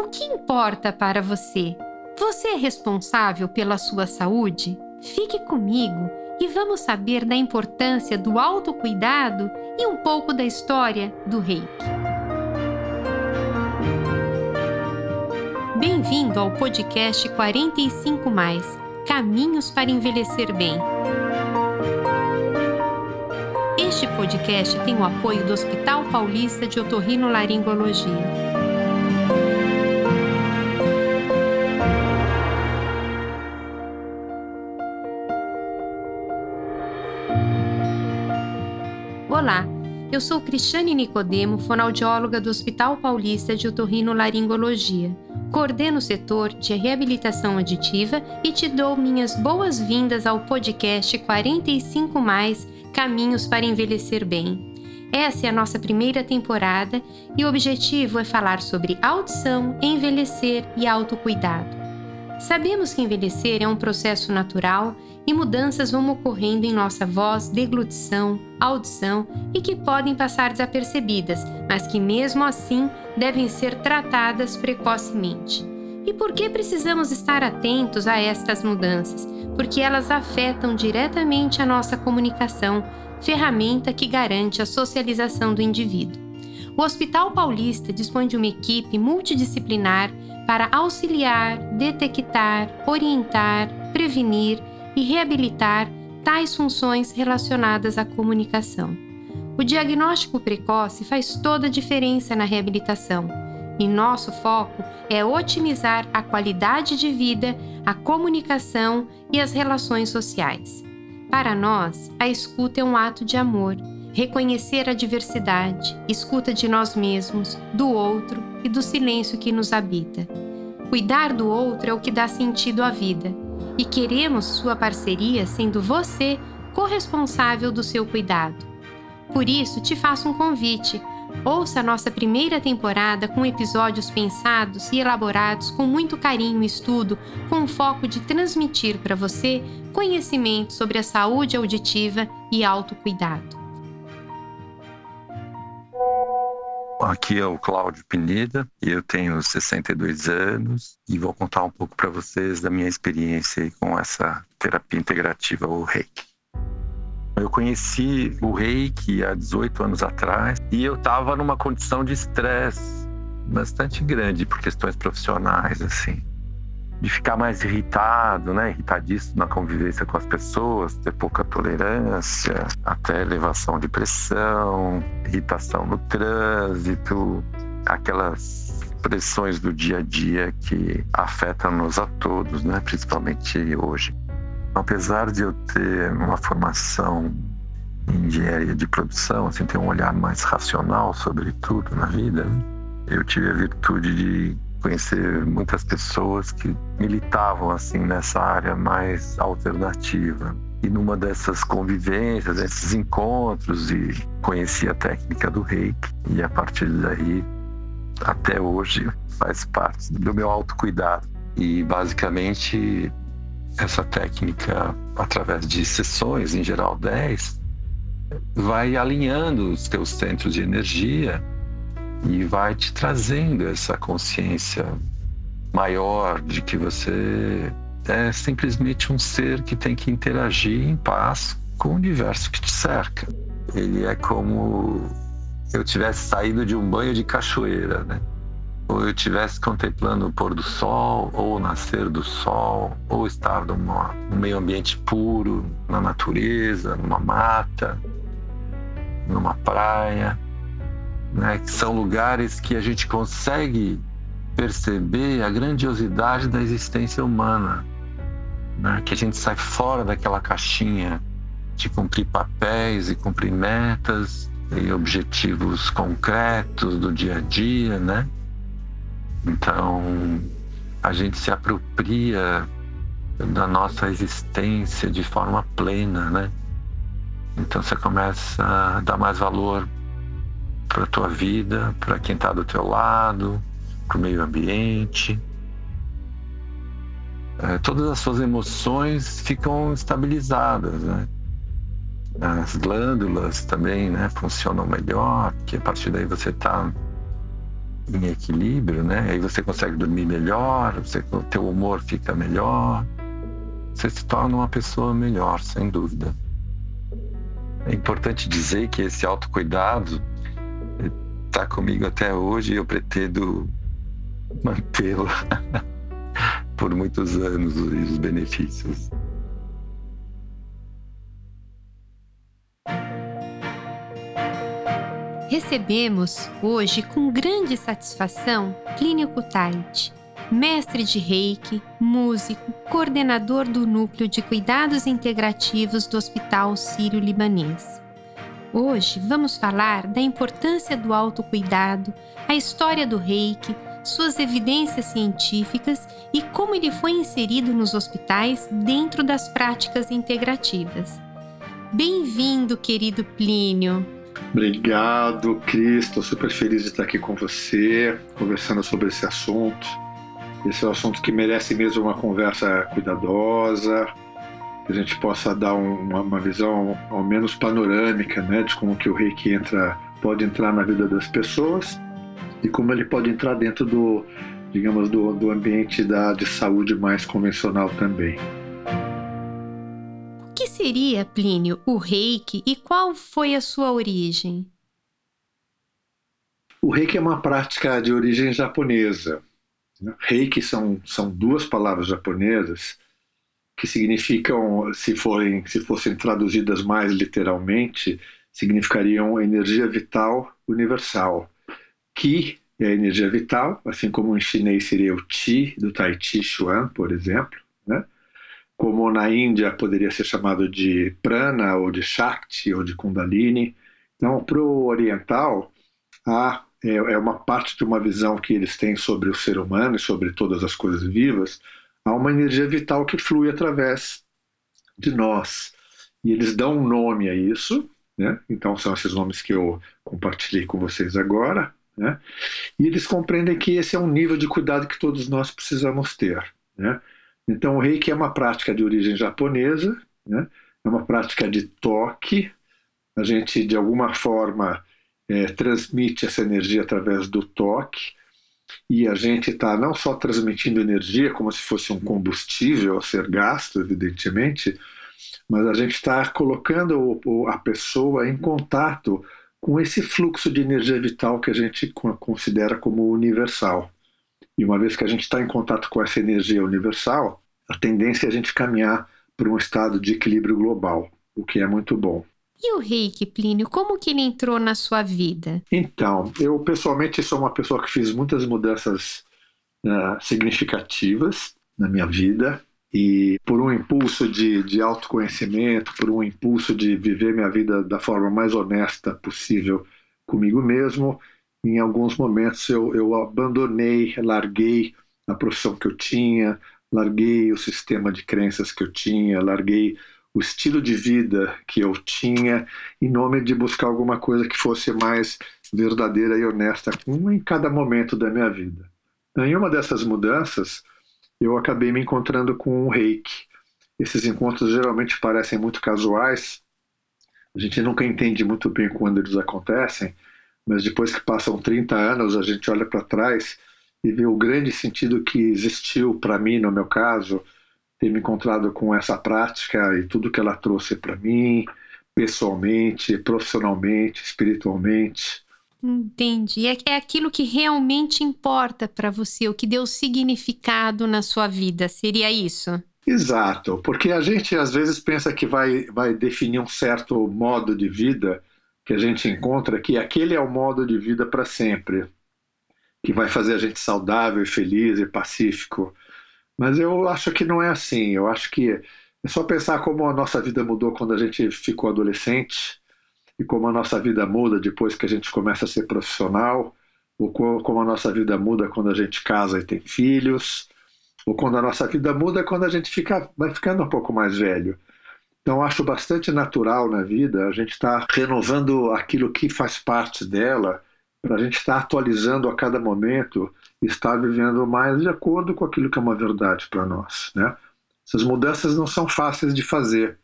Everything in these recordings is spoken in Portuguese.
O que importa para você? Você é responsável pela sua saúde? Fique comigo e vamos saber da importância do autocuidado e um pouco da história do reiki. Bem-vindo ao podcast 45 mais Caminhos para envelhecer bem. Este podcast tem o apoio do Hospital Paulista de Otorrinolaringologia. Eu sou Cristiane Nicodemo, fonoaudióloga do Hospital Paulista de Otorrinolaringologia. Coordeno o setor de reabilitação aditiva e te dou minhas boas-vindas ao podcast 45 mais Caminhos para envelhecer bem. Essa é a nossa primeira temporada e o objetivo é falar sobre audição, envelhecer e autocuidado. Sabemos que envelhecer é um processo natural e mudanças vão ocorrendo em nossa voz, deglutição, audição e que podem passar desapercebidas, mas que mesmo assim devem ser tratadas precocemente. E por que precisamos estar atentos a estas mudanças? Porque elas afetam diretamente a nossa comunicação, ferramenta que garante a socialização do indivíduo. O Hospital Paulista dispõe de uma equipe multidisciplinar para auxiliar, detectar, orientar, prevenir e reabilitar tais funções relacionadas à comunicação. O diagnóstico precoce faz toda a diferença na reabilitação e nosso foco é otimizar a qualidade de vida, a comunicação e as relações sociais. Para nós, a escuta é um ato de amor, reconhecer a diversidade, escuta de nós mesmos, do outro e do silêncio que nos habita. Cuidar do outro é o que dá sentido à vida e queremos sua parceria sendo você corresponsável do seu cuidado. Por isso, te faço um convite. Ouça a nossa primeira temporada com episódios pensados e elaborados com muito carinho e estudo, com o foco de transmitir para você conhecimento sobre a saúde auditiva e autocuidado. Aqui é o Cláudio Pineda, eu tenho 62 anos e vou contar um pouco para vocês da minha experiência com essa terapia integrativa, o Reiki. Eu conheci o Reiki há 18 anos atrás e eu estava numa condição de estresse bastante grande por questões profissionais, assim de ficar mais irritado, né? Irritadíssimo na convivência com as pessoas, ter pouca tolerância, até elevação de pressão, irritação no trânsito, aquelas pressões do dia a dia que afetam-nos a todos, né? Principalmente hoje. Apesar de eu ter uma formação em engenharia de produção, assim, ter um olhar mais racional sobre tudo na vida, eu tive a virtude de conhecer muitas pessoas que militavam assim nessa área mais alternativa. E numa dessas convivências, desses encontros, e conheci a técnica do reiki. E a partir daí, até hoje, faz parte do meu autocuidado. E basicamente, essa técnica, através de sessões, em geral 10, vai alinhando os teus centros de energia e vai te trazendo essa consciência maior de que você é simplesmente um ser que tem que interagir em paz com o universo que te cerca. Ele é como eu tivesse saído de um banho de cachoeira, né? Ou eu estivesse contemplando o pôr do sol, ou o nascer do sol, ou estar num meio ambiente puro, na natureza, numa mata, numa praia né, que são lugares que a gente consegue perceber a grandiosidade da existência humana, né, que a gente sai fora daquela caixinha de cumprir papéis e cumprir metas e objetivos concretos do dia a dia, né? Então, a gente se apropria da nossa existência de forma plena, né? Então você começa a dar mais valor para a tua vida, para quem está do teu lado, para o meio ambiente. É, todas as suas emoções ficam estabilizadas, né? As glândulas também, né, funcionam melhor, que a partir daí você está em equilíbrio, né? Aí você consegue dormir melhor, você, o teu humor fica melhor, você se torna uma pessoa melhor, sem dúvida. É importante dizer que esse autocuidado está comigo até hoje e eu pretendo mantê-lo por muitos anos os benefícios. Recebemos hoje com grande satisfação Plínio Kutait, mestre de Reiki, músico, coordenador do Núcleo de Cuidados Integrativos do Hospital Sírio-Libanês. Hoje vamos falar da importância do autocuidado, a história do Reiki, suas evidências científicas e como ele foi inserido nos hospitais dentro das práticas integrativas. Bem-vindo, querido Plínio! Obrigado, Cris. Estou super feliz de estar aqui com você, conversando sobre esse assunto. Esse é um assunto que merece mesmo uma conversa cuidadosa, que a gente possa dar uma, uma visão ao menos panorâmica, né, de como que o reiki entra, pode entrar na vida das pessoas e como ele pode entrar dentro do, digamos, do, do ambiente da, de saúde mais convencional também seria, Plínio, o reiki e qual foi a sua origem? O reiki é uma prática de origem japonesa. Reiki são, são duas palavras japonesas que significam, se, forem, se fossem traduzidas mais literalmente, significariam energia vital universal. Ki é a energia vital, assim como em chinês seria o Qi, do Tai Chi Chuan, por exemplo. Né? como na Índia poderia ser chamado de prana ou de shakti ou de kundalini. Então, para o oriental, há, é, é, uma parte de uma visão que eles têm sobre o ser humano e sobre todas as coisas vivas, há uma energia vital que flui através de nós. E eles dão um nome a isso, né? então são esses nomes que eu compartilhei com vocês agora, né? e eles compreendem que esse é um nível de cuidado que todos nós precisamos ter. Né? Então, o reiki é uma prática de origem japonesa, né? é uma prática de toque. A gente, de alguma forma, é, transmite essa energia através do toque. E a gente está não só transmitindo energia como se fosse um combustível a ser gasto, evidentemente, mas a gente está colocando a pessoa em contato com esse fluxo de energia vital que a gente considera como universal. E uma vez que a gente está em contato com essa energia universal, a tendência é a gente caminhar para um estado de equilíbrio global, o que é muito bom. E o reiki, Plínio, como que ele entrou na sua vida? Então, eu pessoalmente sou uma pessoa que fiz muitas mudanças uh, significativas na minha vida e por um impulso de, de autoconhecimento, por um impulso de viver minha vida da forma mais honesta possível comigo mesmo, em alguns momentos eu, eu abandonei, larguei a profissão que eu tinha, larguei o sistema de crenças que eu tinha, larguei o estilo de vida que eu tinha em nome de buscar alguma coisa que fosse mais verdadeira e honesta em cada momento da minha vida. Em uma dessas mudanças, eu acabei me encontrando com um reiki. Esses encontros geralmente parecem muito casuais, a gente nunca entende muito bem quando eles acontecem, mas depois que passam 30 anos, a gente olha para trás e vê o grande sentido que existiu para mim, no meu caso, ter me encontrado com essa prática e tudo que ela trouxe para mim, pessoalmente, profissionalmente, espiritualmente. Entendi. É, é aquilo que realmente importa para você, o que deu significado na sua vida. Seria isso? Exato, porque a gente às vezes pensa que vai, vai definir um certo modo de vida que a gente encontra que aquele é o modo de vida para sempre, que vai fazer a gente saudável, feliz e pacífico. Mas eu acho que não é assim. Eu acho que é só pensar como a nossa vida mudou quando a gente ficou adolescente e como a nossa vida muda depois que a gente começa a ser profissional, ou como a nossa vida muda quando a gente casa e tem filhos, ou quando a nossa vida muda quando a gente fica, vai ficando um pouco mais velho. Então, acho bastante natural na vida a gente estar tá renovando aquilo que faz parte dela, para a gente estar tá atualizando a cada momento estar vivendo mais de acordo com aquilo que é uma verdade para nós. Né? Essas mudanças não são fáceis de fazer.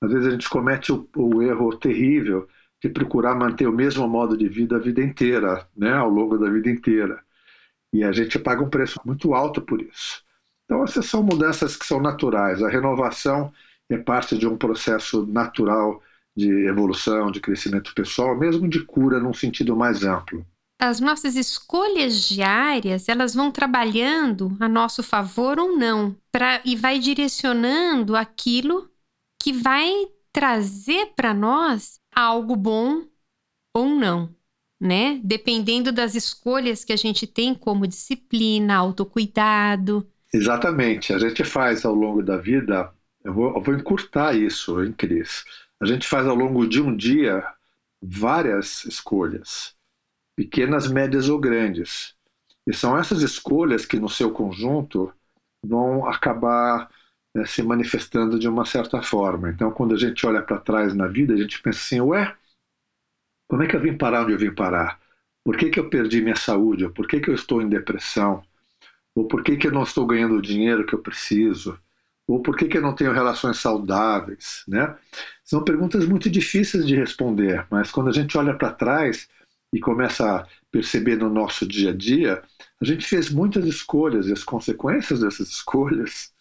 Às vezes a gente comete o, o erro terrível de procurar manter o mesmo modo de vida a vida inteira, né, ao longo da vida inteira. E a gente paga um preço muito alto por isso. Então, essas são mudanças que são naturais. A renovação é parte de um processo natural de evolução, de crescimento pessoal, mesmo de cura num sentido mais amplo. As nossas escolhas diárias, elas vão trabalhando a nosso favor ou não, pra, e vai direcionando aquilo que vai trazer para nós algo bom ou não, né? Dependendo das escolhas que a gente tem como disciplina, autocuidado. Exatamente. A gente faz ao longo da vida, eu vou, eu vou encurtar isso, hein, Cris? A gente faz ao longo de um dia várias escolhas, pequenas, médias ou grandes. E são essas escolhas que, no seu conjunto, vão acabar né, se manifestando de uma certa forma. Então, quando a gente olha para trás na vida, a gente pensa assim: ué, como é que eu vim parar onde eu vim parar? Por que, que eu perdi minha saúde? Ou por que, que eu estou em depressão? Ou por que, que eu não estou ganhando o dinheiro que eu preciso? Ou por que, que eu não tenho relações saudáveis? Né? São perguntas muito difíceis de responder, mas quando a gente olha para trás e começa a perceber no nosso dia a dia, a gente fez muitas escolhas e as consequências dessas escolhas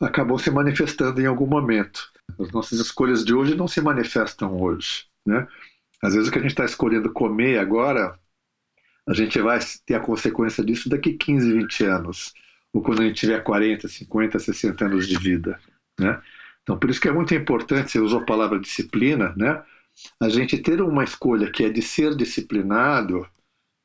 acabou se manifestando em algum momento. As nossas escolhas de hoje não se manifestam hoje, né? Às vezes o que a gente está escolhendo comer agora, a gente vai ter a consequência disso daqui 15, 20 anos, ou quando a gente tiver 40, 50, 60 anos de vida, né? Então, por isso que é muito importante, você usou a palavra disciplina, né? A gente ter uma escolha que é de ser disciplinado,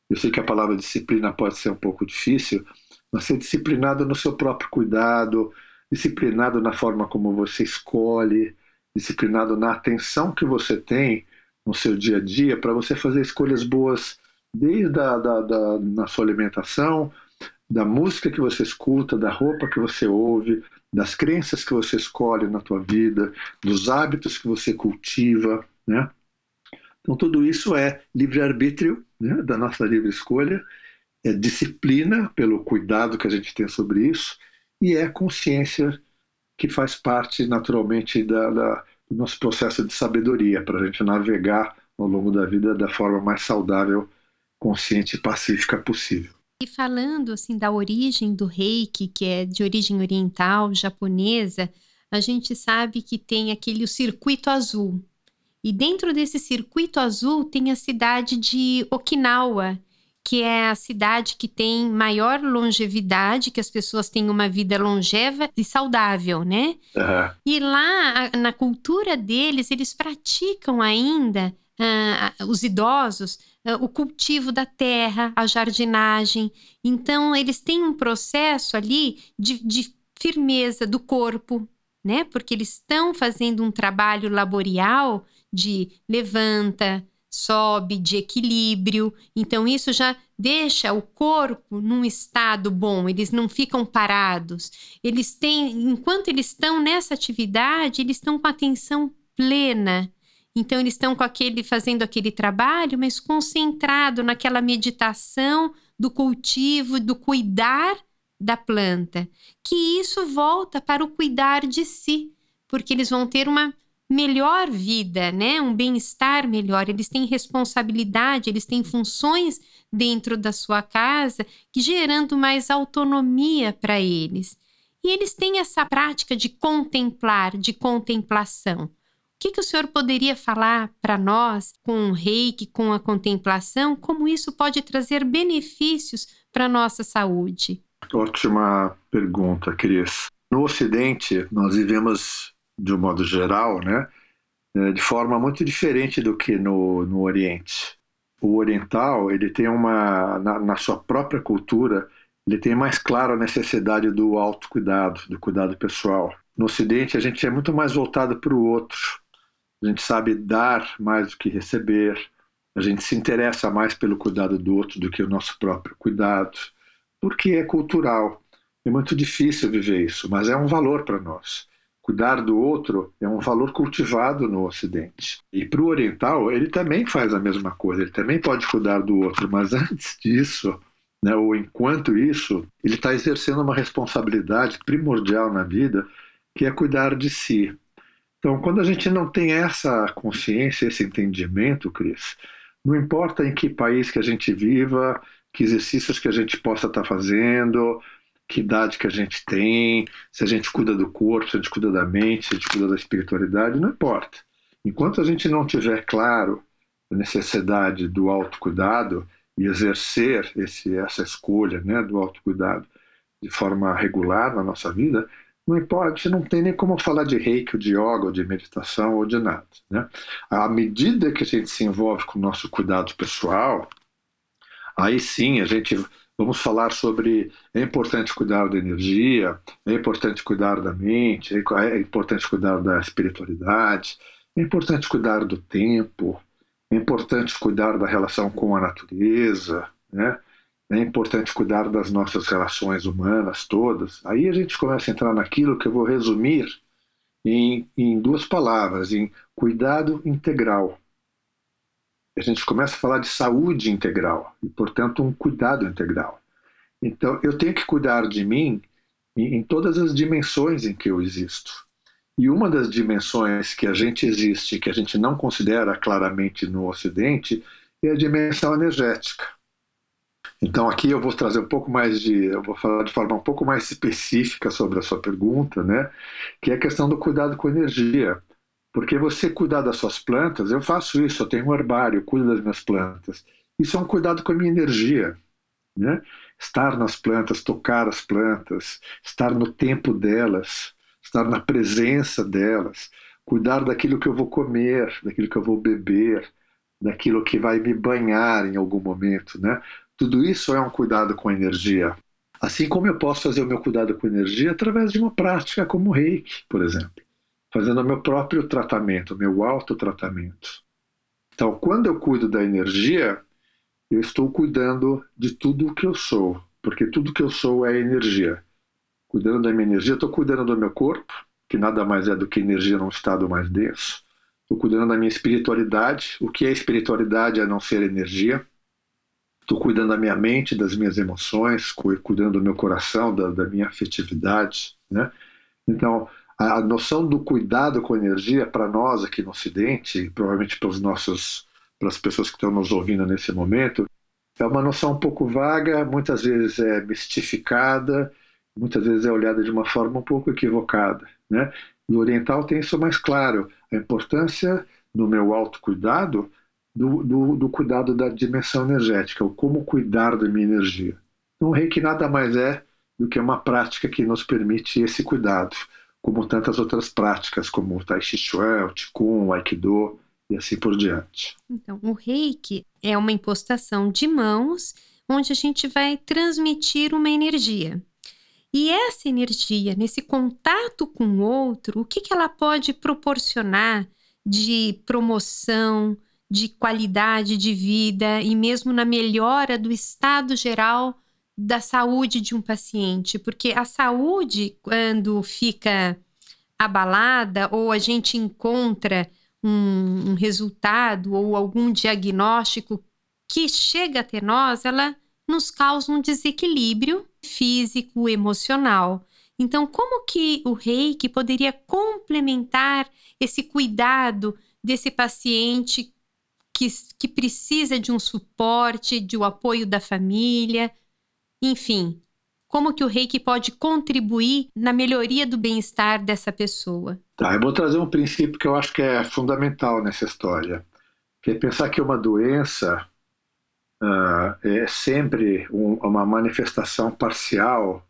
eu sei que a palavra disciplina pode ser um pouco difícil, mas ser disciplinado no seu próprio cuidado, disciplinado na forma como você escolhe, disciplinado na atenção que você tem no seu dia a dia para você fazer escolhas boas desde a, da, da, na sua alimentação, da música que você escuta, da roupa que você ouve, das crenças que você escolhe na tua vida, dos hábitos que você cultiva, né? Então tudo isso é livre-arbítrio, né, da nossa livre escolha, é disciplina pelo cuidado que a gente tem sobre isso e é consciência que faz parte naturalmente da, da do nosso processo de sabedoria para a gente navegar ao longo da vida da forma mais saudável, consciente e pacífica possível. E falando assim da origem do reiki, que é de origem oriental, japonesa, a gente sabe que tem aquele circuito azul. E dentro desse circuito azul tem a cidade de Okinawa, que é a cidade que tem maior longevidade, que as pessoas têm uma vida longeva e saudável, né? Uhum. E lá, na cultura deles, eles praticam ainda, uh, os idosos, uh, o cultivo da terra, a jardinagem. Então, eles têm um processo ali de, de firmeza do corpo, né? Porque eles estão fazendo um trabalho laborial de levanta, sobe de equilíbrio. Então, isso já deixa o corpo num estado bom, eles não ficam parados. Eles têm, enquanto eles estão nessa atividade, eles estão com atenção plena. Então, eles estão com aquele, fazendo aquele trabalho, mas concentrado naquela meditação do cultivo, do cuidar da planta. Que isso volta para o cuidar de si, porque eles vão ter uma melhor vida, né? Um bem-estar melhor. Eles têm responsabilidade, eles têm funções dentro da sua casa, gerando mais autonomia para eles. E eles têm essa prática de contemplar, de contemplação. O que, que o senhor poderia falar para nós com o reiki, com a contemplação, como isso pode trazer benefícios para a nossa saúde? Ótima pergunta, Cris. No Ocidente, nós vivemos de um modo geral, né, é, de forma muito diferente do que no, no Oriente. O oriental, ele tem uma, na, na sua própria cultura, ele tem mais claro a necessidade do autocuidado, do cuidado pessoal. No Ocidente, a gente é muito mais voltado para o outro. A gente sabe dar mais do que receber. A gente se interessa mais pelo cuidado do outro do que o nosso próprio cuidado, porque é cultural. É muito difícil viver isso, mas é um valor para nós cuidar do outro é um valor cultivado no Ocidente. E para o oriental, ele também faz a mesma coisa, ele também pode cuidar do outro, mas antes disso, né, ou enquanto isso, ele está exercendo uma responsabilidade primordial na vida, que é cuidar de si. Então, quando a gente não tem essa consciência, esse entendimento, Cris, não importa em que país que a gente viva, que exercícios que a gente possa estar fazendo, que idade que a gente tem, se a gente cuida do corpo, se a gente cuida da mente, se a gente cuida da espiritualidade, não importa. Enquanto a gente não tiver claro a necessidade do autocuidado e exercer esse, essa escolha né, do autocuidado de forma regular na nossa vida, não importa, não tem nem como falar de reiki, ou de yoga, ou de meditação, ou de nada. Né? À medida que a gente se envolve com o nosso cuidado pessoal, aí sim a gente vamos falar sobre é importante cuidar da energia, é importante cuidar da mente, é importante cuidar da espiritualidade, é importante cuidar do tempo, é importante cuidar da relação com a natureza, né? é importante cuidar das nossas relações humanas todas. Aí a gente começa a entrar naquilo que eu vou resumir em, em duas palavras, em cuidado integral. A gente começa a falar de saúde integral e, portanto, um cuidado integral. Então, eu tenho que cuidar de mim em, em todas as dimensões em que eu existo. E uma das dimensões que a gente existe, que a gente não considera claramente no Ocidente, é a dimensão energética. Então aqui eu vou trazer um pouco mais de, eu vou falar de forma um pouco mais específica sobre a sua pergunta, né? Que é a questão do cuidado com energia. Porque você cuidar das suas plantas, eu faço isso, eu tenho um herbário, cuido das minhas plantas. Isso é um cuidado com a minha energia, né? Estar nas plantas, tocar as plantas, estar no tempo delas, estar na presença delas, cuidar daquilo que eu vou comer, daquilo que eu vou beber, daquilo que vai me banhar em algum momento, né? Tudo isso é um cuidado com a energia. Assim como eu posso fazer o meu cuidado com energia através de uma prática como o reiki, por exemplo, fazendo o meu próprio tratamento, o meu autotratamento. Então, quando eu cuido da energia, eu estou cuidando de tudo o que eu sou, porque tudo que eu sou é energia. Cuidando da minha energia, estou cuidando do meu corpo, que nada mais é do que energia num estado mais denso. Estou cuidando da minha espiritualidade. O que é espiritualidade a não ser energia? Estou cuidando da minha mente, das minhas emoções, cuidando do meu coração, da, da minha afetividade, né? Então, a, noção do cuidado com a energia para nós aqui no Ocidente, provavelmente para os nossos, para as pessoas que estão nos ouvindo nesse momento, é uma noção um pouco vaga, muitas vezes é mistificada, muitas vezes é olhada de uma forma um pouco equivocada, né? No oriental tem isso mais claro, a importância no meu autocuidado do, do, do, cuidado da dimensão energética, o como cuidar da minha energia. Então, o reiki nada mais é do que uma prática que nos permite esse cuidado, como tantas outras práticas, como o Tai Chi Chuan, o Qigong, o Aikido e assim por diante. Então, o reiki é uma impostação de mãos onde a gente vai transmitir uma energia. E essa energia, nesse contato com o outro, o que, que ela pode proporcionar de promoção, de qualidade de vida e mesmo na melhora do estado geral da saúde de um paciente, porque a saúde, quando fica abalada ou a gente encontra um, um resultado ou algum diagnóstico que chega até nós, ela nos causa um desequilíbrio físico, emocional. Então, como que o reiki poderia complementar esse cuidado desse paciente que, que precisa de um suporte, de um apoio da família, enfim, como que o reiki pode contribuir na melhoria do bem-estar dessa pessoa? Tá, eu vou trazer um princípio que eu acho que é fundamental nessa história, que é pensar que uma doença uh, é sempre um, uma manifestação parcial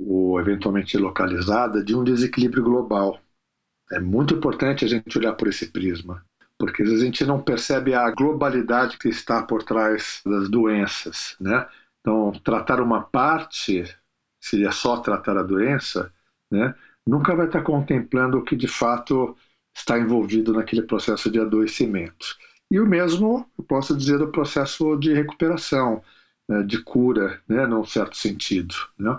ou eventualmente localizada de um desequilíbrio global. É muito importante a gente olhar por esse prisma porque às vezes a gente não percebe a globalidade que está por trás das doenças, né? Então, tratar uma parte seria só tratar a doença, né? Nunca vai estar contemplando o que de fato está envolvido naquele processo de adoecimento. E o mesmo eu posso dizer do processo de recuperação, né? de cura, né? num certo sentido. Né?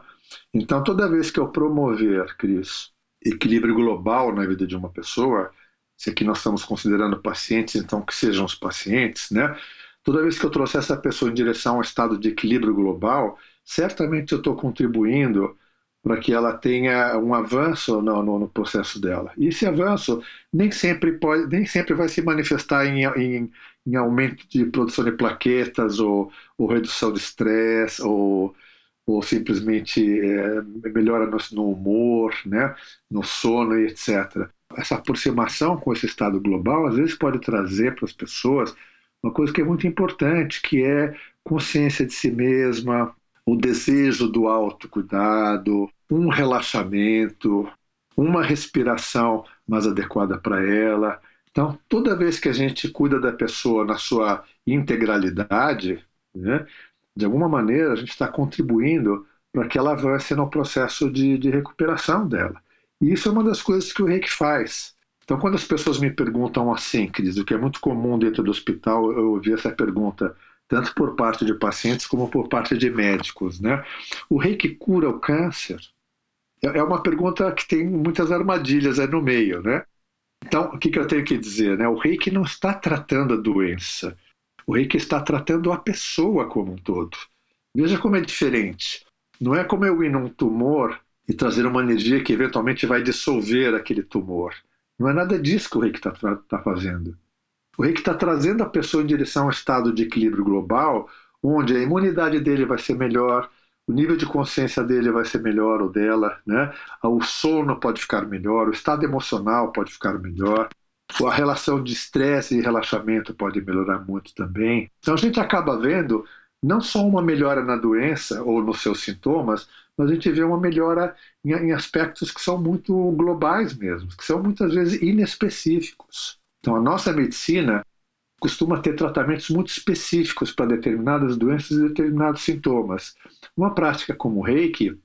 Então, toda vez que eu promover, Cris, equilíbrio global na vida de uma pessoa, se aqui nós estamos considerando pacientes, então que sejam os pacientes, né? Toda vez que eu trouxer essa pessoa em direção a um estado de equilíbrio global, certamente eu estou contribuindo para que ela tenha um avanço no, no, no, processo dela. E esse avanço nem sempre pode, nem sempre vai se manifestar em, em, em aumento de produção de plaquetas ou, ou redução de estresse ou, ou simplesmente é, melhora no, no, humor, né, no sono e etc. Essa aproximação com esse estado global às vezes pode trazer para as pessoas uma coisa que é muito importante, que é consciência de si mesma, o desejo do autocuidado, um relaxamento, uma respiração mais adequada para ela. Então, toda vez que a gente cuida da pessoa na sua integralidade, né, de alguma maneira a gente está contribuindo para que ela avance no processo de, de recuperação dela. E isso é uma das coisas que o reiki faz. Então, quando as pessoas me perguntam assim, Cris, o que é muito comum dentro do hospital, eu ouvi essa pergunta: tanto por parte de pacientes como por parte de médicos. Né? O reiki cura o câncer? É, é uma pergunta que tem muitas armadilhas aí no meio. Né? Então, o que, que eu tenho que dizer? Né? O reiki não está tratando a doença, o reiki está tratando a pessoa como um todo. Veja como é diferente. Não é como eu ir num tumor e trazer uma energia que eventualmente vai dissolver aquele tumor. Não é nada disso que o reiki está tá fazendo. O reiki está trazendo a pessoa em direção a um estado de equilíbrio global, onde a imunidade dele vai ser melhor, o nível de consciência dele vai ser melhor ou dela, né? O sono pode ficar melhor, o estado emocional pode ficar melhor, a relação de estresse e relaxamento pode melhorar muito também. Então a gente acaba vendo não só uma melhora na doença ou nos seus sintomas, mas a gente vê uma melhora em, em aspectos que são muito globais mesmo, que são muitas vezes inespecíficos. Então, a nossa medicina costuma ter tratamentos muito específicos para determinadas doenças e determinados sintomas. Uma prática como o Reiki,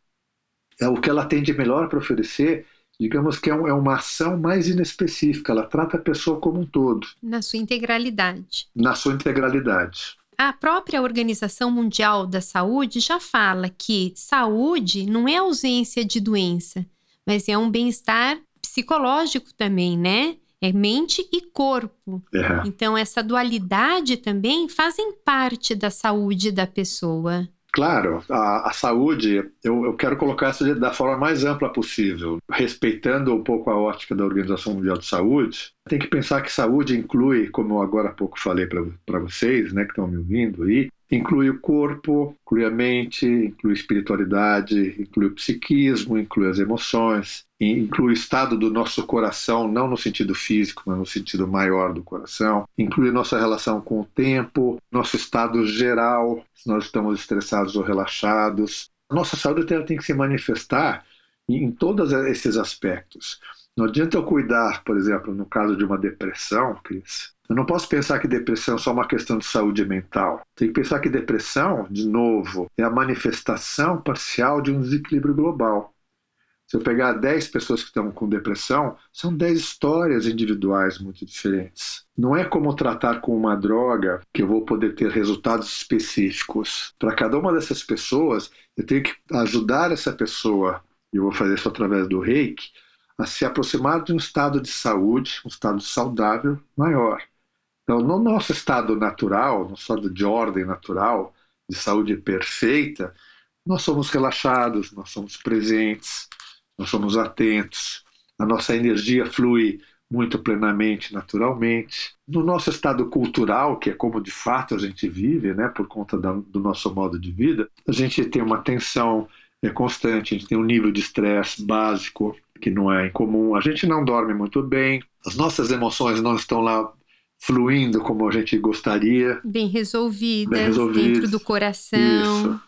é o que ela tem de melhor para oferecer, digamos que é, um, é, uma ação mais inespecífica, ela trata a pessoa como um todo. Na sua integralidade. Na sua integralidade. A própria Organização Mundial da Saúde já fala que saúde não é ausência de doença, mas é um bem-estar psicológico também, né? É mente e corpo. É. Então, essa dualidade também fazem parte da saúde da pessoa. Claro, a, a saúde, eu, eu, quero colocar isso da forma mais ampla possível, respeitando um pouco a ótica da Organização Mundial de Saúde. Tem que pensar que saúde inclui, como eu agora há pouco falei para vocês, né, que estão me ouvindo aí, inclui o corpo, inclui a mente, inclui a espiritualidade, inclui o psiquismo, inclui as emoções, inclui o estado do nosso coração, não no sentido físico, mas no sentido maior do coração, inclui nossa relação com o tempo, nosso estado geral, se nós estamos estressados ou relaxados. Nossa saúde tem que se manifestar em todos esses aspectos. Não adianta eu cuidar, por exemplo, no caso de uma depressão, Cris, eu não posso pensar que depressão é só uma questão de saúde mental. Tem que pensar que depressão, de novo, é a manifestação parcial de um desequilíbrio global. Se eu pegar 10 pessoas que estão com depressão, são 10 histórias individuais muito diferentes. Não é como tratar com uma droga que eu vou poder ter resultados específicos. Para cada uma dessas pessoas, eu tenho que ajudar essa pessoa, e eu vou fazer isso através do reiki, a se aproximar de um estado de saúde, um estado saudável maior. Então, no nosso estado natural, no estado de ordem natural, de saúde perfeita, nós somos relaxados, nós somos presentes, nós somos atentos, a nossa energia flui muito plenamente, naturalmente. No nosso estado cultural, que é como de fato a gente vive, né, por conta da, do nosso modo de vida, a gente tem uma tensão é constante, a gente tem um nível de estresse básico que não é incomum, a gente não dorme muito bem, as nossas emoções não estão lá fluindo como a gente gostaria. Bem resolvidas, bem resolvidas. dentro do coração. Isso.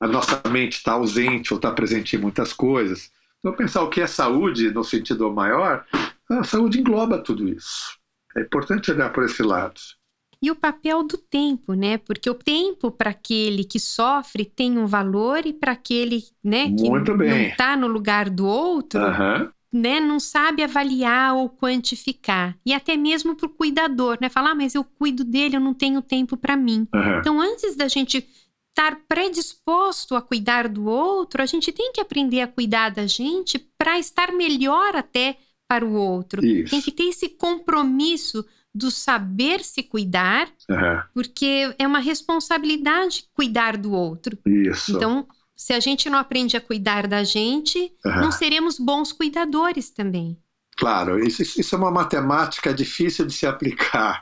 A nossa mente está ausente ou está presente em muitas coisas. Então, pensar o que é saúde no sentido maior, a saúde engloba tudo isso. É importante olhar por esse lado. E o papel do tempo, né? Porque o tempo para aquele que sofre tem um valor e para aquele né, que Muito bem. não está no lugar do outro, uhum né, não sabe avaliar ou quantificar. E até mesmo para o cuidador, né? Falar, ah, mas eu cuido dele, eu não tenho tempo para mim. Uhum. Então, antes da gente estar predisposto a cuidar do outro, a gente tem que aprender a cuidar da gente para estar melhor até para o outro. Isso. Tem que ter esse compromisso do saber se cuidar, uhum. porque é uma responsabilidade cuidar do outro. Isso. Então, Se a gente não aprende a cuidar da gente, Aham. não seremos bons cuidadores também. Claro, isso, isso é uma matemática difícil de se aplicar,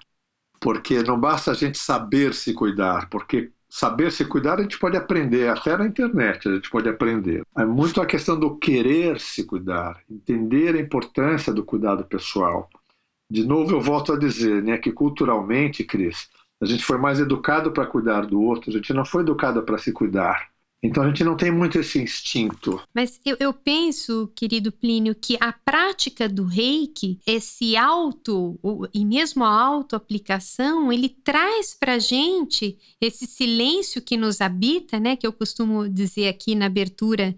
porque não basta a gente saber se cuidar, porque saber se cuidar a gente pode aprender, até na internet a gente pode aprender. É muito a questão do querer se cuidar, entender a importância do cuidado pessoal. De novo, eu volto a dizer né, que culturalmente, Cris, a gente foi mais educado para cuidar do outro, a gente não foi educado para se cuidar. Então a gente não tem muito esse instinto. Mas eu, eu penso, querido Plínio, que a prática do reiki, esse auto, e mesmo a auto-aplicação, ele traz pra gente esse silêncio que nos habita, né? Que eu costumo dizer aqui na abertura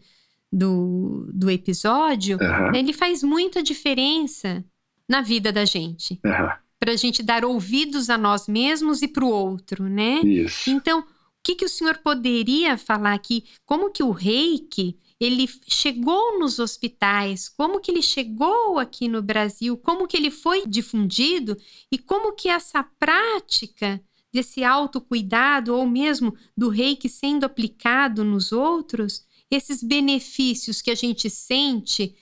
do, do episódio. Aham, Ele faz muita diferença na vida da gente. aham, Pra gente dar ouvidos a nós mesmos e pro outro, né? isso. Então, o que, que o senhor poderia falar aqui? Como que o reiki ele chegou nos hospitais? Como que ele chegou aqui no Brasil? Como que ele foi difundido? E como que essa prática desse autocuidado ou mesmo do reiki sendo aplicado nos outros, esses benefícios que a gente sente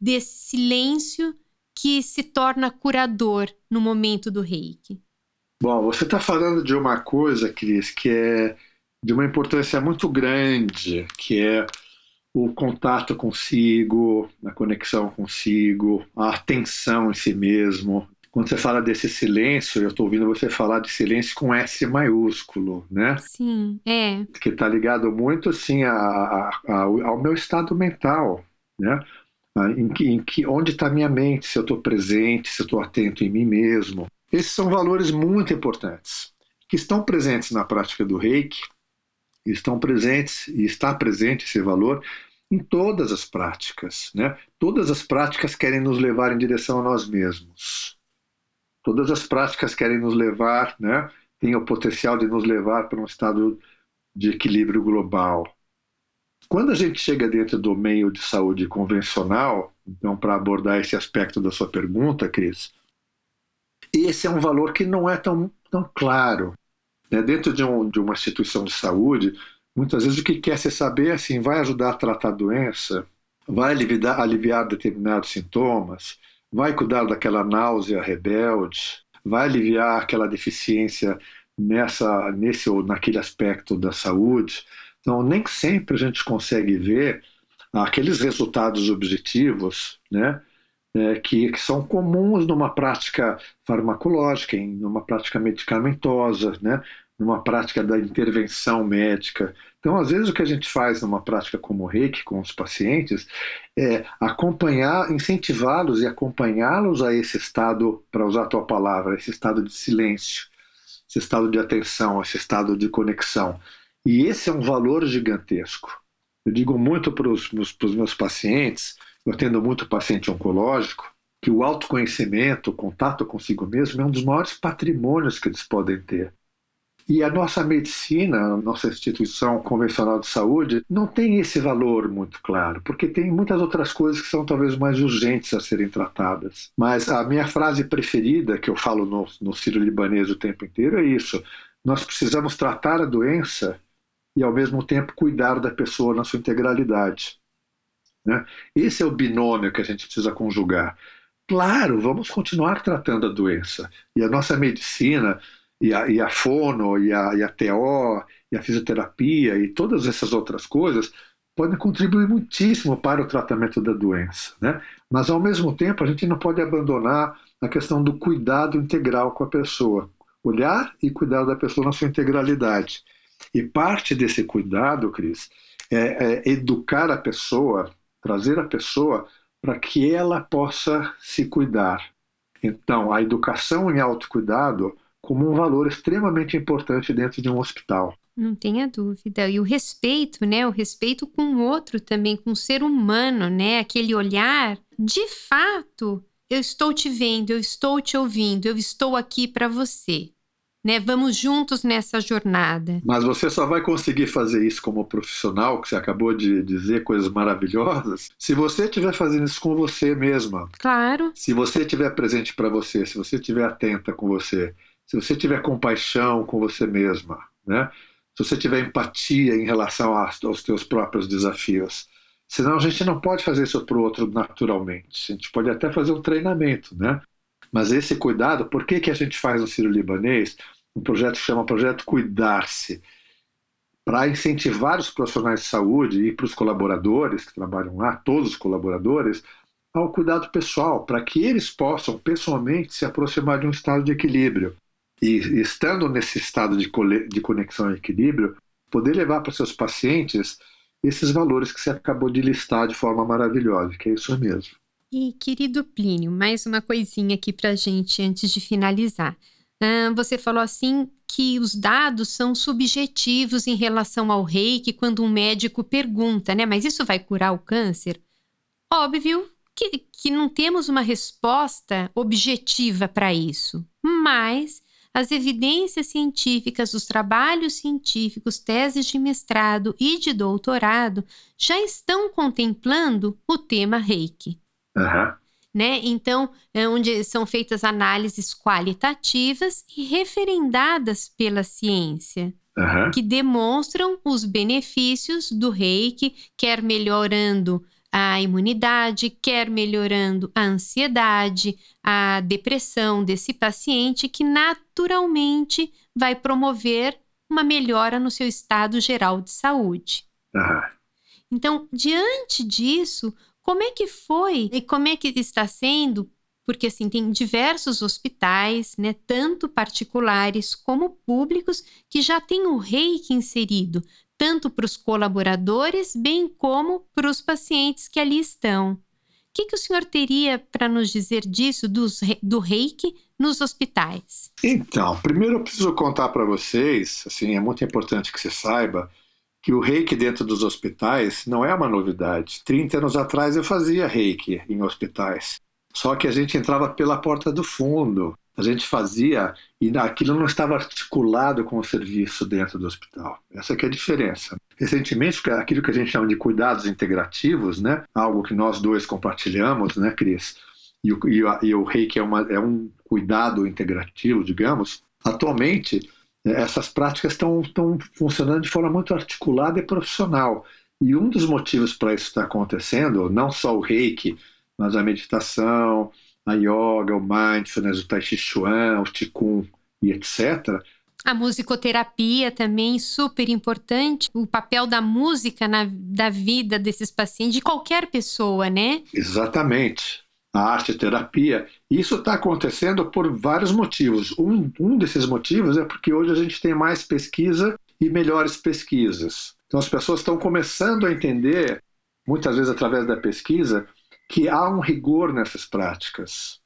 desse silêncio que se torna curador no momento do reiki? Bom, você está falando de uma coisa, Cris, que é de uma importância muito grande, que é o contato consigo, a conexão consigo, a atenção em si mesmo. Quando você fala desse silêncio, eu estou ouvindo você falar de silêncio com S maiúsculo, né? Sim, é. Que está ligado muito assim a, a- a- ao ao meu estado mental, né? Ah, Em que, em que, onde está minha mente, se eu estou presente, se eu estou atento em mim mesmo. Esses são valores muito importantes, que estão presentes na prática do reiki, estão presentes e está presente esse valor em todas as práticas. Né? Todas as práticas querem nos levar em direção a nós mesmos. Todas as práticas querem nos levar, né? têm o potencial de nos levar para um estado de equilíbrio global. Quando a gente chega dentro do meio de saúde convencional, então, para abordar esse aspecto da sua pergunta, Cris, esse é um valor que não é tão, tão claro. né? Dentro de, um, de uma instituição de saúde, muitas vezes o que quer se saber é assim, vai ajudar a tratar a doença, vai aliviar, aliviar determinados sintomas, vai cuidar daquela náusea rebelde, vai aliviar aquela deficiência nessa, nesse ou naquele aspecto da saúde. Então, nem sempre a gente consegue ver aqueles resultados objetivos, né, é, que, que são comuns numa prática farmacológica, em numa prática medicamentosa, né, numa prática da intervenção médica. Então, às vezes, o que a gente faz numa prática como o reiki com os pacientes é acompanhar, incentivá-los e acompanhá-los a esse estado, para usar a tua palavra, esse estado de silêncio, esse estado de atenção, esse estado de conexão. E esse é um valor gigantesco. Eu digo muito para os meus, pacientes, eu atendo muito paciente oncológico, que o autoconhecimento, o contato consigo mesmo é um dos maiores patrimônios que eles podem ter. E a nossa medicina, a nossa instituição convencional de saúde, não tem esse valor muito claro, porque tem muitas outras coisas que são talvez mais urgentes a serem tratadas. Mas a minha frase preferida, que eu falo no, no Sírio-Libanês o tempo inteiro, é isso. Nós precisamos tratar a doença e, ao mesmo tempo, cuidar da pessoa na sua integralidade. Né? Esse é o binômio que a gente precisa conjugar. Claro, vamos continuar tratando a doença. E a nossa medicina, e a, e a fono, e a, e a TO, e a fisioterapia, e todas essas outras coisas podem contribuir muitíssimo para o tratamento da doença. Né? Mas, ao mesmo tempo, a gente não pode abandonar a questão do cuidado integral com a pessoa. Olhar e cuidar da pessoa na sua integralidade. E parte desse cuidado, Cris, é, é educar a pessoa, trazer a pessoa para que ela possa se cuidar. Então, a educação em autocuidado como um valor extremamente importante dentro de um hospital. Não tenha dúvida. E o respeito, né? O respeito com o outro também, com o ser humano, né? Aquele olhar, de fato, eu estou te vendo, eu estou te ouvindo, eu estou aqui para você. Né? Vamos juntos nessa jornada. Mas você só vai conseguir fazer isso como profissional, que você acabou de dizer coisas maravilhosas, se você estiver fazendo isso com você mesma. Claro. Se você estiver presente para você, se você estiver atenta com você, se você tiver compaixão com você mesma, né? se você tiver empatia em relação aos teus próprios desafios. Senão a gente não pode fazer isso para o outro naturalmente. A gente pode até fazer um treinamento, né? Mas esse cuidado, por que, que a gente faz no Ciro Libanês um projeto que chama Projeto Cuidar-se? Para incentivar os profissionais de saúde e para os colaboradores que trabalham lá, todos os colaboradores, ao cuidado pessoal, para que eles possam pessoalmente se aproximar de um estado de equilíbrio. E estando nesse estado de, de conexão e equilíbrio, poder levar para seus pacientes esses valores que você acabou de listar de forma maravilhosa, que é isso mesmo. E querido Plínio, mais uma coisinha aqui para gente antes de finalizar. Você falou assim que os dados são subjetivos em relação ao reiki quando um médico pergunta, né? Mas isso vai curar o câncer? Óbvio que, que não temos uma resposta objetiva para isso, mas as evidências científicas, os trabalhos científicos, teses de mestrado e de doutorado já estão contemplando o tema reiki. Uhum. Né? Então, é onde são feitas análises qualitativas e referendadas pela ciência. Uhum. Que demonstram os benefícios do reiki, quer melhorando a imunidade, quer melhorando a ansiedade, a depressão desse paciente, que naturalmente vai promover uma melhora no seu estado geral de saúde. Uhum. Então, diante disso, como é que foi e como é que está sendo? Porque assim tem diversos hospitais, né, tanto particulares como públicos, que já têm o reiki inserido, tanto para os colaboradores, bem como para os pacientes que ali estão. O que, que o senhor teria para nos dizer disso, dos, do reiki nos hospitais? Então, primeiro eu preciso contar para vocês, assim, é muito importante que você saiba, que o reiki dentro dos hospitais não é uma novidade. 30 anos atrás eu fazia reiki em hospitais. Só que a gente entrava pela porta do fundo a gente fazia e aquilo não estava articulado com o serviço dentro do hospital. Essa é a diferença. Recentemente, aquilo que a gente chama de cuidados integrativos, né? algo que nós dois compartilhamos, né, Cris? E o, e, o reiki é, uma, é um cuidado integrativo, digamos. Atualmente, essas práticas estão, estão funcionando de forma muito articulada e profissional. E um dos motivos para isso estar acontecendo, não só o reiki, mas a meditação, a yoga, o mindfulness, o tai chi chuan, o qigong e etc. A musicoterapia também super importante, o papel da música na da vida desses pacientes, de qualquer pessoa, né? Exatamente. A arte terapia. Isso está acontecendo por vários motivos. Um, um desses motivos é porque hoje a gente tem mais pesquisa e melhores pesquisas. Então as pessoas estão começando a entender, muitas vezes através da pesquisa, que há um rigor nessas práticas,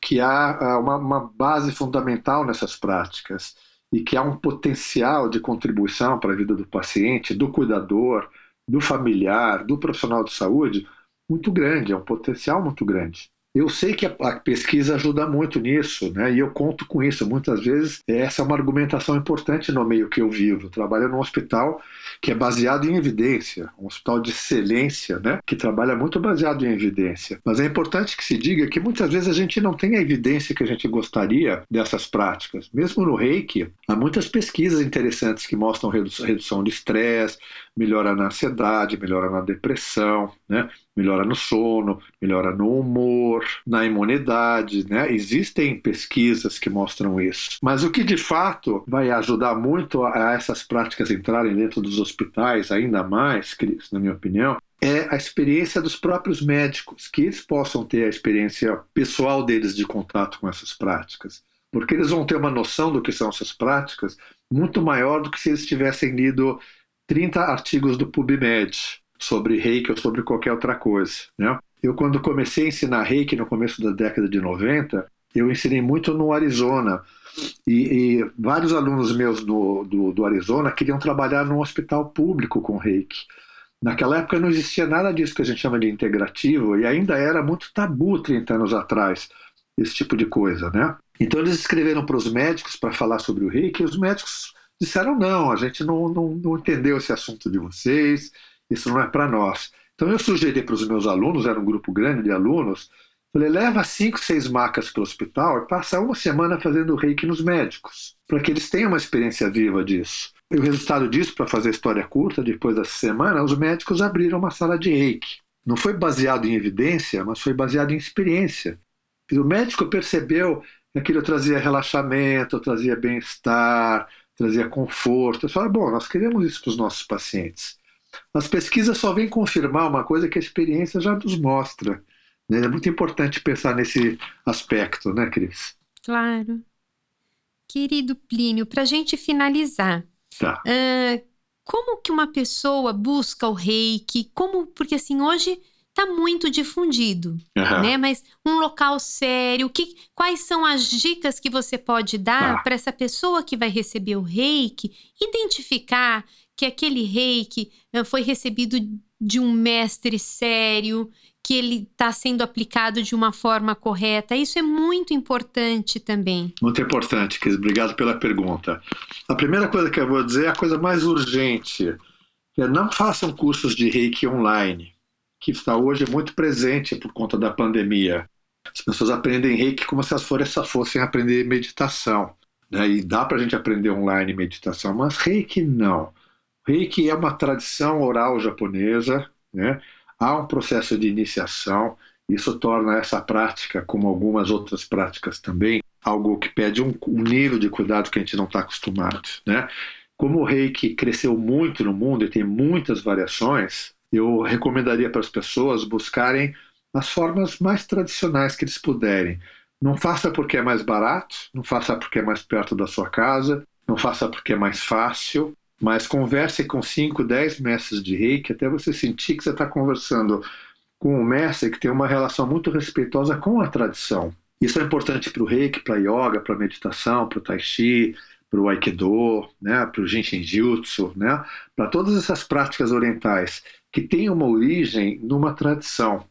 que há uma, uma base fundamental nessas práticas e que há um potencial de contribuição para a vida do paciente, do cuidador, do familiar, do profissional de saúde muito grande, é um potencial muito grande. Eu sei que a, pesquisa ajuda muito nisso, né? E eu conto com isso. Muitas vezes essa é uma argumentação importante no meio que eu vivo. Eu trabalho num hospital que é baseado em evidência, um hospital de excelência, né? Que trabalha muito baseado em evidência. Mas é importante que se diga que muitas vezes a gente não tem a evidência que a gente gostaria dessas práticas. Mesmo no Reiki, há muitas pesquisas interessantes que mostram redução de estresse, melhora na ansiedade, melhora na depressão, né? melhora no sono, melhora no humor, na imunidade, né? Existem pesquisas que mostram isso. Mas o que de fato vai ajudar muito a essas práticas entrarem dentro dos hospitais ainda mais, Cris, na minha opinião, é a experiência dos próprios médicos, que eles possam ter a experiência pessoal deles de contato com essas práticas. Porque eles vão ter uma noção do que são essas práticas muito maior do que se eles tivessem lido 30 artigos do PubMed sobre reiki ou sobre qualquer outra coisa. Né? Eu, quando comecei a ensinar reiki no começo da década de 90, eu ensinei muito no Arizona. E, e vários alunos meus do, do, do, Arizona queriam trabalhar num hospital público com reiki. Naquela época não existia nada disso que a gente chama de integrativo e ainda era muito tabu 30 anos atrás, esse tipo de coisa, né? Então eles escreveram para os médicos para falar sobre o reiki e os médicos disseram: não, a gente não, não, não entendeu esse assunto de vocês, isso não é para nós. Então eu sugeri para os meus alunos, era um grupo grande de alunos, Falei, leva cinco, seis macas para o hospital e passa uma semana fazendo reiki nos médicos, para que eles tenham uma experiência viva disso. E o resultado disso, para fazer história curta, depois dessa semana, os médicos abriram uma sala de reiki. Não foi baseado em evidência, mas foi baseado em experiência. E o médico percebeu que aquilo trazia relaxamento, trazia bem-estar, trazia conforto. Ele falou, bom, nós queremos isso para os nossos pacientes. As pesquisas só vêm confirmar uma coisa que a experiência já nos mostra. Né? É muito importante pensar nesse aspecto, né, Cris? Claro. Querido Plínio, para a gente finalizar, Tá. uh, como que uma pessoa busca o reiki? Como, porque assim, hoje está muito difundido, Aham. né? Mas um local sério, que, quais são as dicas que você pode dar Tá. para essa pessoa que vai receber o reiki identificar que aquele reiki eh, foi recebido de um mestre sério, que ele está sendo aplicado de uma forma correta? Isso é muito importante também. Muito importante, Cris. Obrigado pela pergunta. A primeira coisa que eu vou dizer é a coisa mais urgente, é não façam cursos de reiki online, que está hoje muito presente por conta da pandemia. As pessoas aprendem reiki como se fossem, fossem aprender meditação. Né? E dá para a gente aprender online meditação, mas reiki não. Reiki é uma tradição oral japonesa, né? há um processo de iniciação, isso torna essa prática, como algumas outras práticas também, algo que pede um, um nível de cuidado que a gente não está acostumado. Né? Como o reiki cresceu muito no mundo e tem muitas variações, eu recomendaria para as pessoas buscarem as formas mais tradicionais que eles puderem. Não faça porque é mais barato, não faça porque é mais perto da sua casa, não faça porque é mais fácil, mas converse com 5, 10 mestres de reiki até você sentir que você está conversando com um mestre que tem uma relação muito respeitosa com a tradição. Isso é importante para o reiki, para yoga, para meditação, para o tai chi, para o aikido, né, para o jinshin jutsu, né, para todas essas práticas orientais que têm uma origem numa tradição.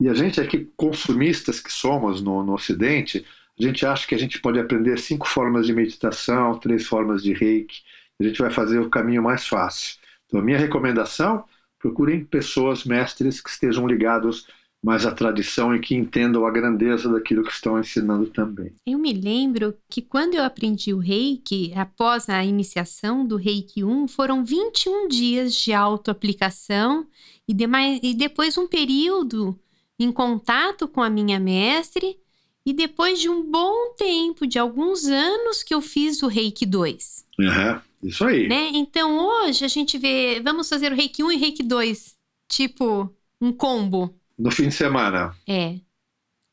E a gente aqui, consumistas que somos no, no Ocidente, a gente acha que a gente pode aprender cinco formas de meditação, três formas de reiki, a gente vai fazer o caminho mais fácil. Então, a minha recomendação, procurem pessoas, mestres que estejam ligados mais à tradição e que entendam a grandeza daquilo que estão ensinando também. Eu me lembro que quando eu aprendi o reiki, após a iniciação do reiki 1, foram 21 dias de autoaplicação e, demais, e depois um período em contato com a minha mestre. E depois de um bom tempo, de alguns anos, que eu fiz o reiki 2. Uhum, isso aí. Né? Então hoje a gente vê, vamos fazer o reiki 1 e reiki 2, tipo um combo. No fim de semana. É.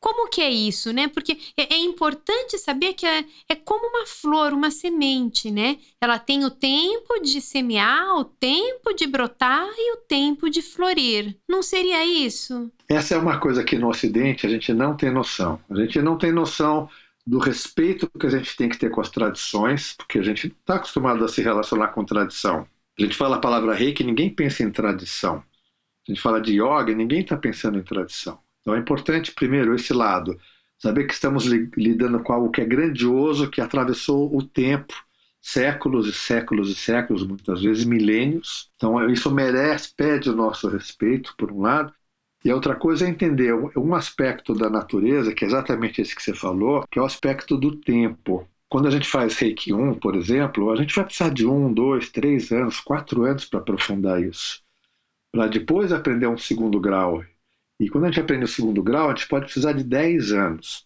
Como que é isso, né? Porque é, é importante saber que é, é, como uma flor, uma semente, né? Ela tem o tempo de semear, o tempo de brotar e o tempo de florir. Não seria isso? Essa é uma coisa que no Ocidente a gente não tem noção. A gente não tem noção do respeito que a gente tem que ter com as tradições, porque a gente está acostumado a se relacionar com tradição. A gente fala a palavra reiki, ninguém pensa em tradição. A gente fala de yoga, ninguém está pensando em tradição. Então é importante, primeiro, esse lado, saber que estamos lidando com algo que é grandioso, que atravessou o tempo, séculos e séculos e séculos, muitas vezes milênios. Então isso merece, pede o nosso respeito, por um lado. E a outra coisa é entender um aspecto da natureza, que é exatamente esse que você falou, que é o aspecto do tempo. Quando a gente faz Reiki 1, por exemplo, a gente vai precisar de um, dois, três anos, quatro anos para aprofundar isso. Para depois aprender um segundo grau. E quando a gente aprende o segundo grau, a gente pode precisar de 10 anos.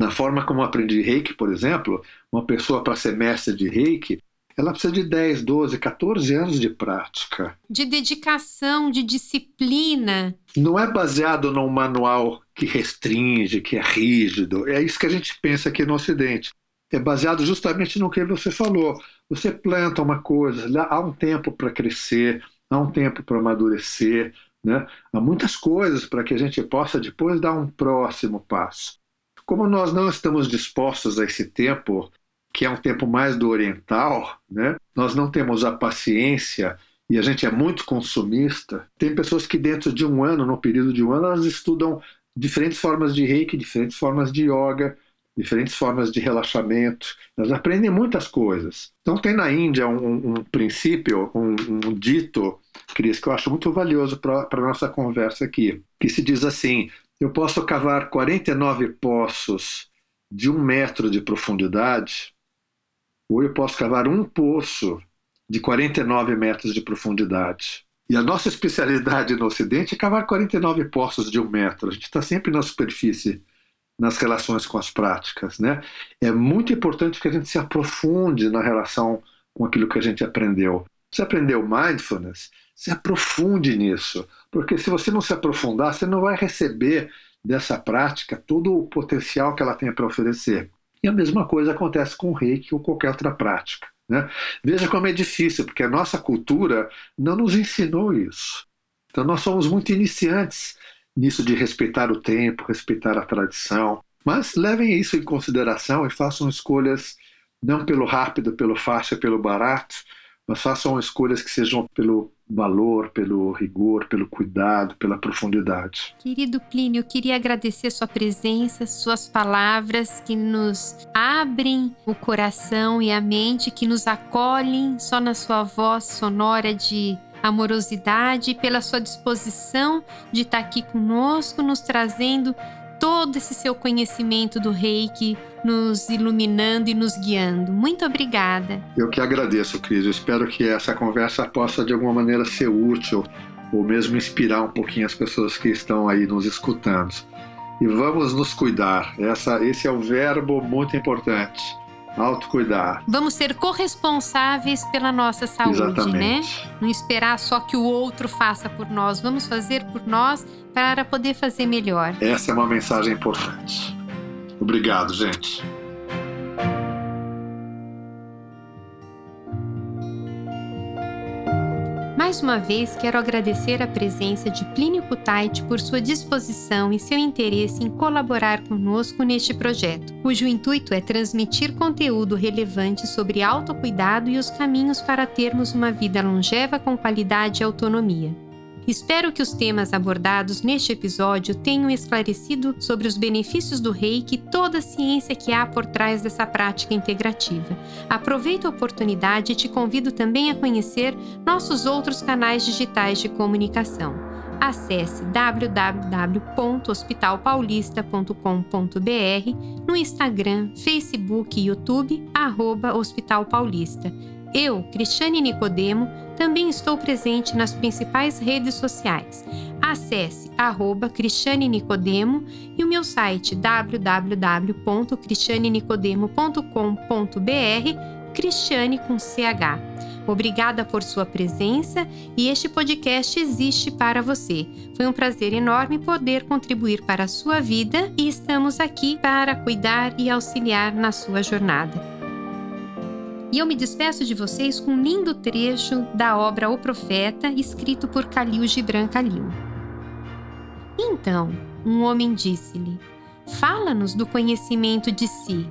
Na forma como eu aprendi Reiki, por exemplo, uma pessoa para ser mestre de Reiki, ela precisa de 10, 12, 14 anos de prática. De dedicação, de disciplina. Não é baseado num manual que restringe, que é rígido. É isso que a gente pensa aqui no Ocidente. É baseado justamente no que você falou. Você planta uma coisa, há um tempo para crescer, há um tempo para amadurecer, né? Há muitas coisas para que a gente possa depois dar um próximo passo. Como nós não estamos dispostos a esse tempo, que é um tempo mais do oriental, né? nós não temos a paciência e a gente é muito consumista. Tem pessoas que, dentro de um ano, no período de um ano, elas estudam diferentes formas de reiki, diferentes formas de yoga, diferentes formas de relaxamento. Elas aprendem muitas coisas. Então, tem na Índia um, um princípio, um, um dito Cris, que eu acho muito valioso para a nossa conversa aqui, que se diz assim: Eu posso cavar 49 poços de um metro de profundidade, ou eu posso cavar um poço de 49 metros de profundidade. E a nossa especialidade no Ocidente é cavar 49 poços de um metro. A gente está sempre na superfície nas relações com as práticas. Né? É muito importante que a gente se aprofunde na relação com aquilo que a gente aprendeu. Você aprendeu mindfulness? Se aprofunde nisso, porque se você não se aprofundar, você não vai receber dessa prática todo o potencial que ela tem para oferecer. E a mesma coisa acontece com o reiki ou qualquer outra prática. Né? Veja como é difícil, porque a nossa cultura não nos ensinou isso. Então nós somos muito iniciantes nisso de respeitar o tempo, respeitar a tradição. Mas levem isso em consideração e façam escolhas não pelo rápido, pelo fácil, pelo barato, mas façam escolhas que sejam pelo valor, pelo rigor, pelo cuidado, pela profundidade. Querido Plínio, eu queria agradecer sua presença, suas palavras que nos abrem o coração e a mente, que nos acolhem só na sua voz sonora de amorosidade, pela sua disposição de estar aqui conosco, nos trazendo todo esse seu conhecimento do reiki, nos iluminando e nos guiando. Muito obrigada. Eu que agradeço, Cris. Eu espero que essa conversa possa de alguma maneira ser útil ou mesmo inspirar um pouquinho as pessoas que estão aí nos escutando. E vamos nos cuidar. Essa, esse é um verbo muito importante. Autocuidar. Vamos ser corresponsáveis pela nossa saúde, né? Exatamente. né? Não esperar só que o outro faça por nós. Vamos fazer por nós para poder fazer melhor. Essa é uma mensagem importante. Obrigado, gente. Mais uma vez, quero agradecer a presença de Plínio Kutaiti por sua disposição e seu interesse em colaborar conosco neste projeto, cujo intuito é transmitir conteúdo relevante sobre autocuidado e os caminhos para termos uma vida longeva com qualidade e autonomia. Espero que os temas abordados neste episódio tenham esclarecido sobre os benefícios do reiki e toda a ciência que há por trás dessa prática integrativa. Aproveito a oportunidade e te convido também a conhecer nossos outros canais digitais de comunicação. Acesse www.hospitalpaulista.com.br no Instagram, Facebook e YouTube, arroba Hospital Paulista eu, Cristiane Nicodemo, também estou presente nas principais redes sociais. Acesse arroba Cristiane Nicodemo e o meu site www.cristianenicodemo.com.br Cristiane com CH. Obrigada por sua presença e este podcast existe para você. Foi um prazer enorme poder contribuir para a sua vida e estamos aqui para cuidar e auxiliar na sua jornada. E eu me despeço de vocês com um lindo trecho da obra O Profeta, escrito por Khalil Gibran Khalil. Então, um homem disse-lhe: Fala-nos do conhecimento de si.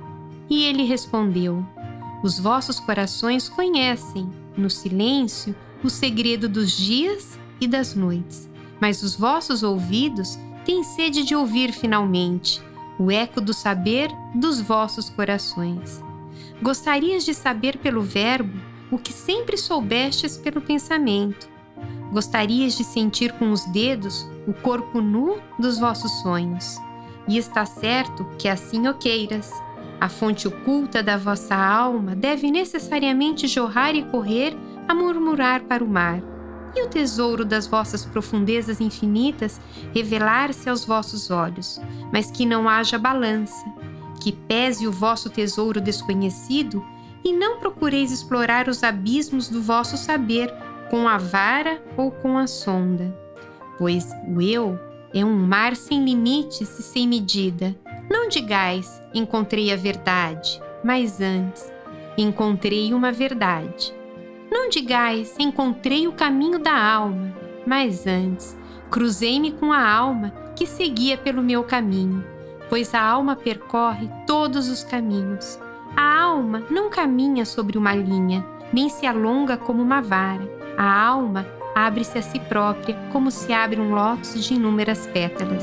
E ele respondeu: Os vossos corações conhecem, no silêncio, o segredo dos dias e das noites, mas os vossos ouvidos têm sede de ouvir finalmente o eco do saber dos vossos corações. Gostarias de saber pelo Verbo o que sempre soubestes pelo pensamento. Gostarias de sentir com os dedos o corpo nu dos vossos sonhos. E está certo que assim o queiras. A fonte oculta da vossa alma deve necessariamente jorrar e correr a murmurar para o mar. E o tesouro das vossas profundezas infinitas revelar-se aos vossos olhos, mas que não haja balança, que pese o vosso tesouro desconhecido e não procureis explorar os abismos do vosso saber com a vara ou com a sonda. Pois o eu é um mar sem limites e sem medida. Não digais, encontrei a verdade, mas antes, encontrei uma verdade. Não digais, encontrei o caminho da alma, mas antes, cruzei-me com a alma que seguia pelo meu caminho pois a alma percorre todos os caminhos. A alma não caminha sobre uma linha, nem se alonga como uma vara. A alma abre-se a si própria, como se abre um lótus de inúmeras pétalas.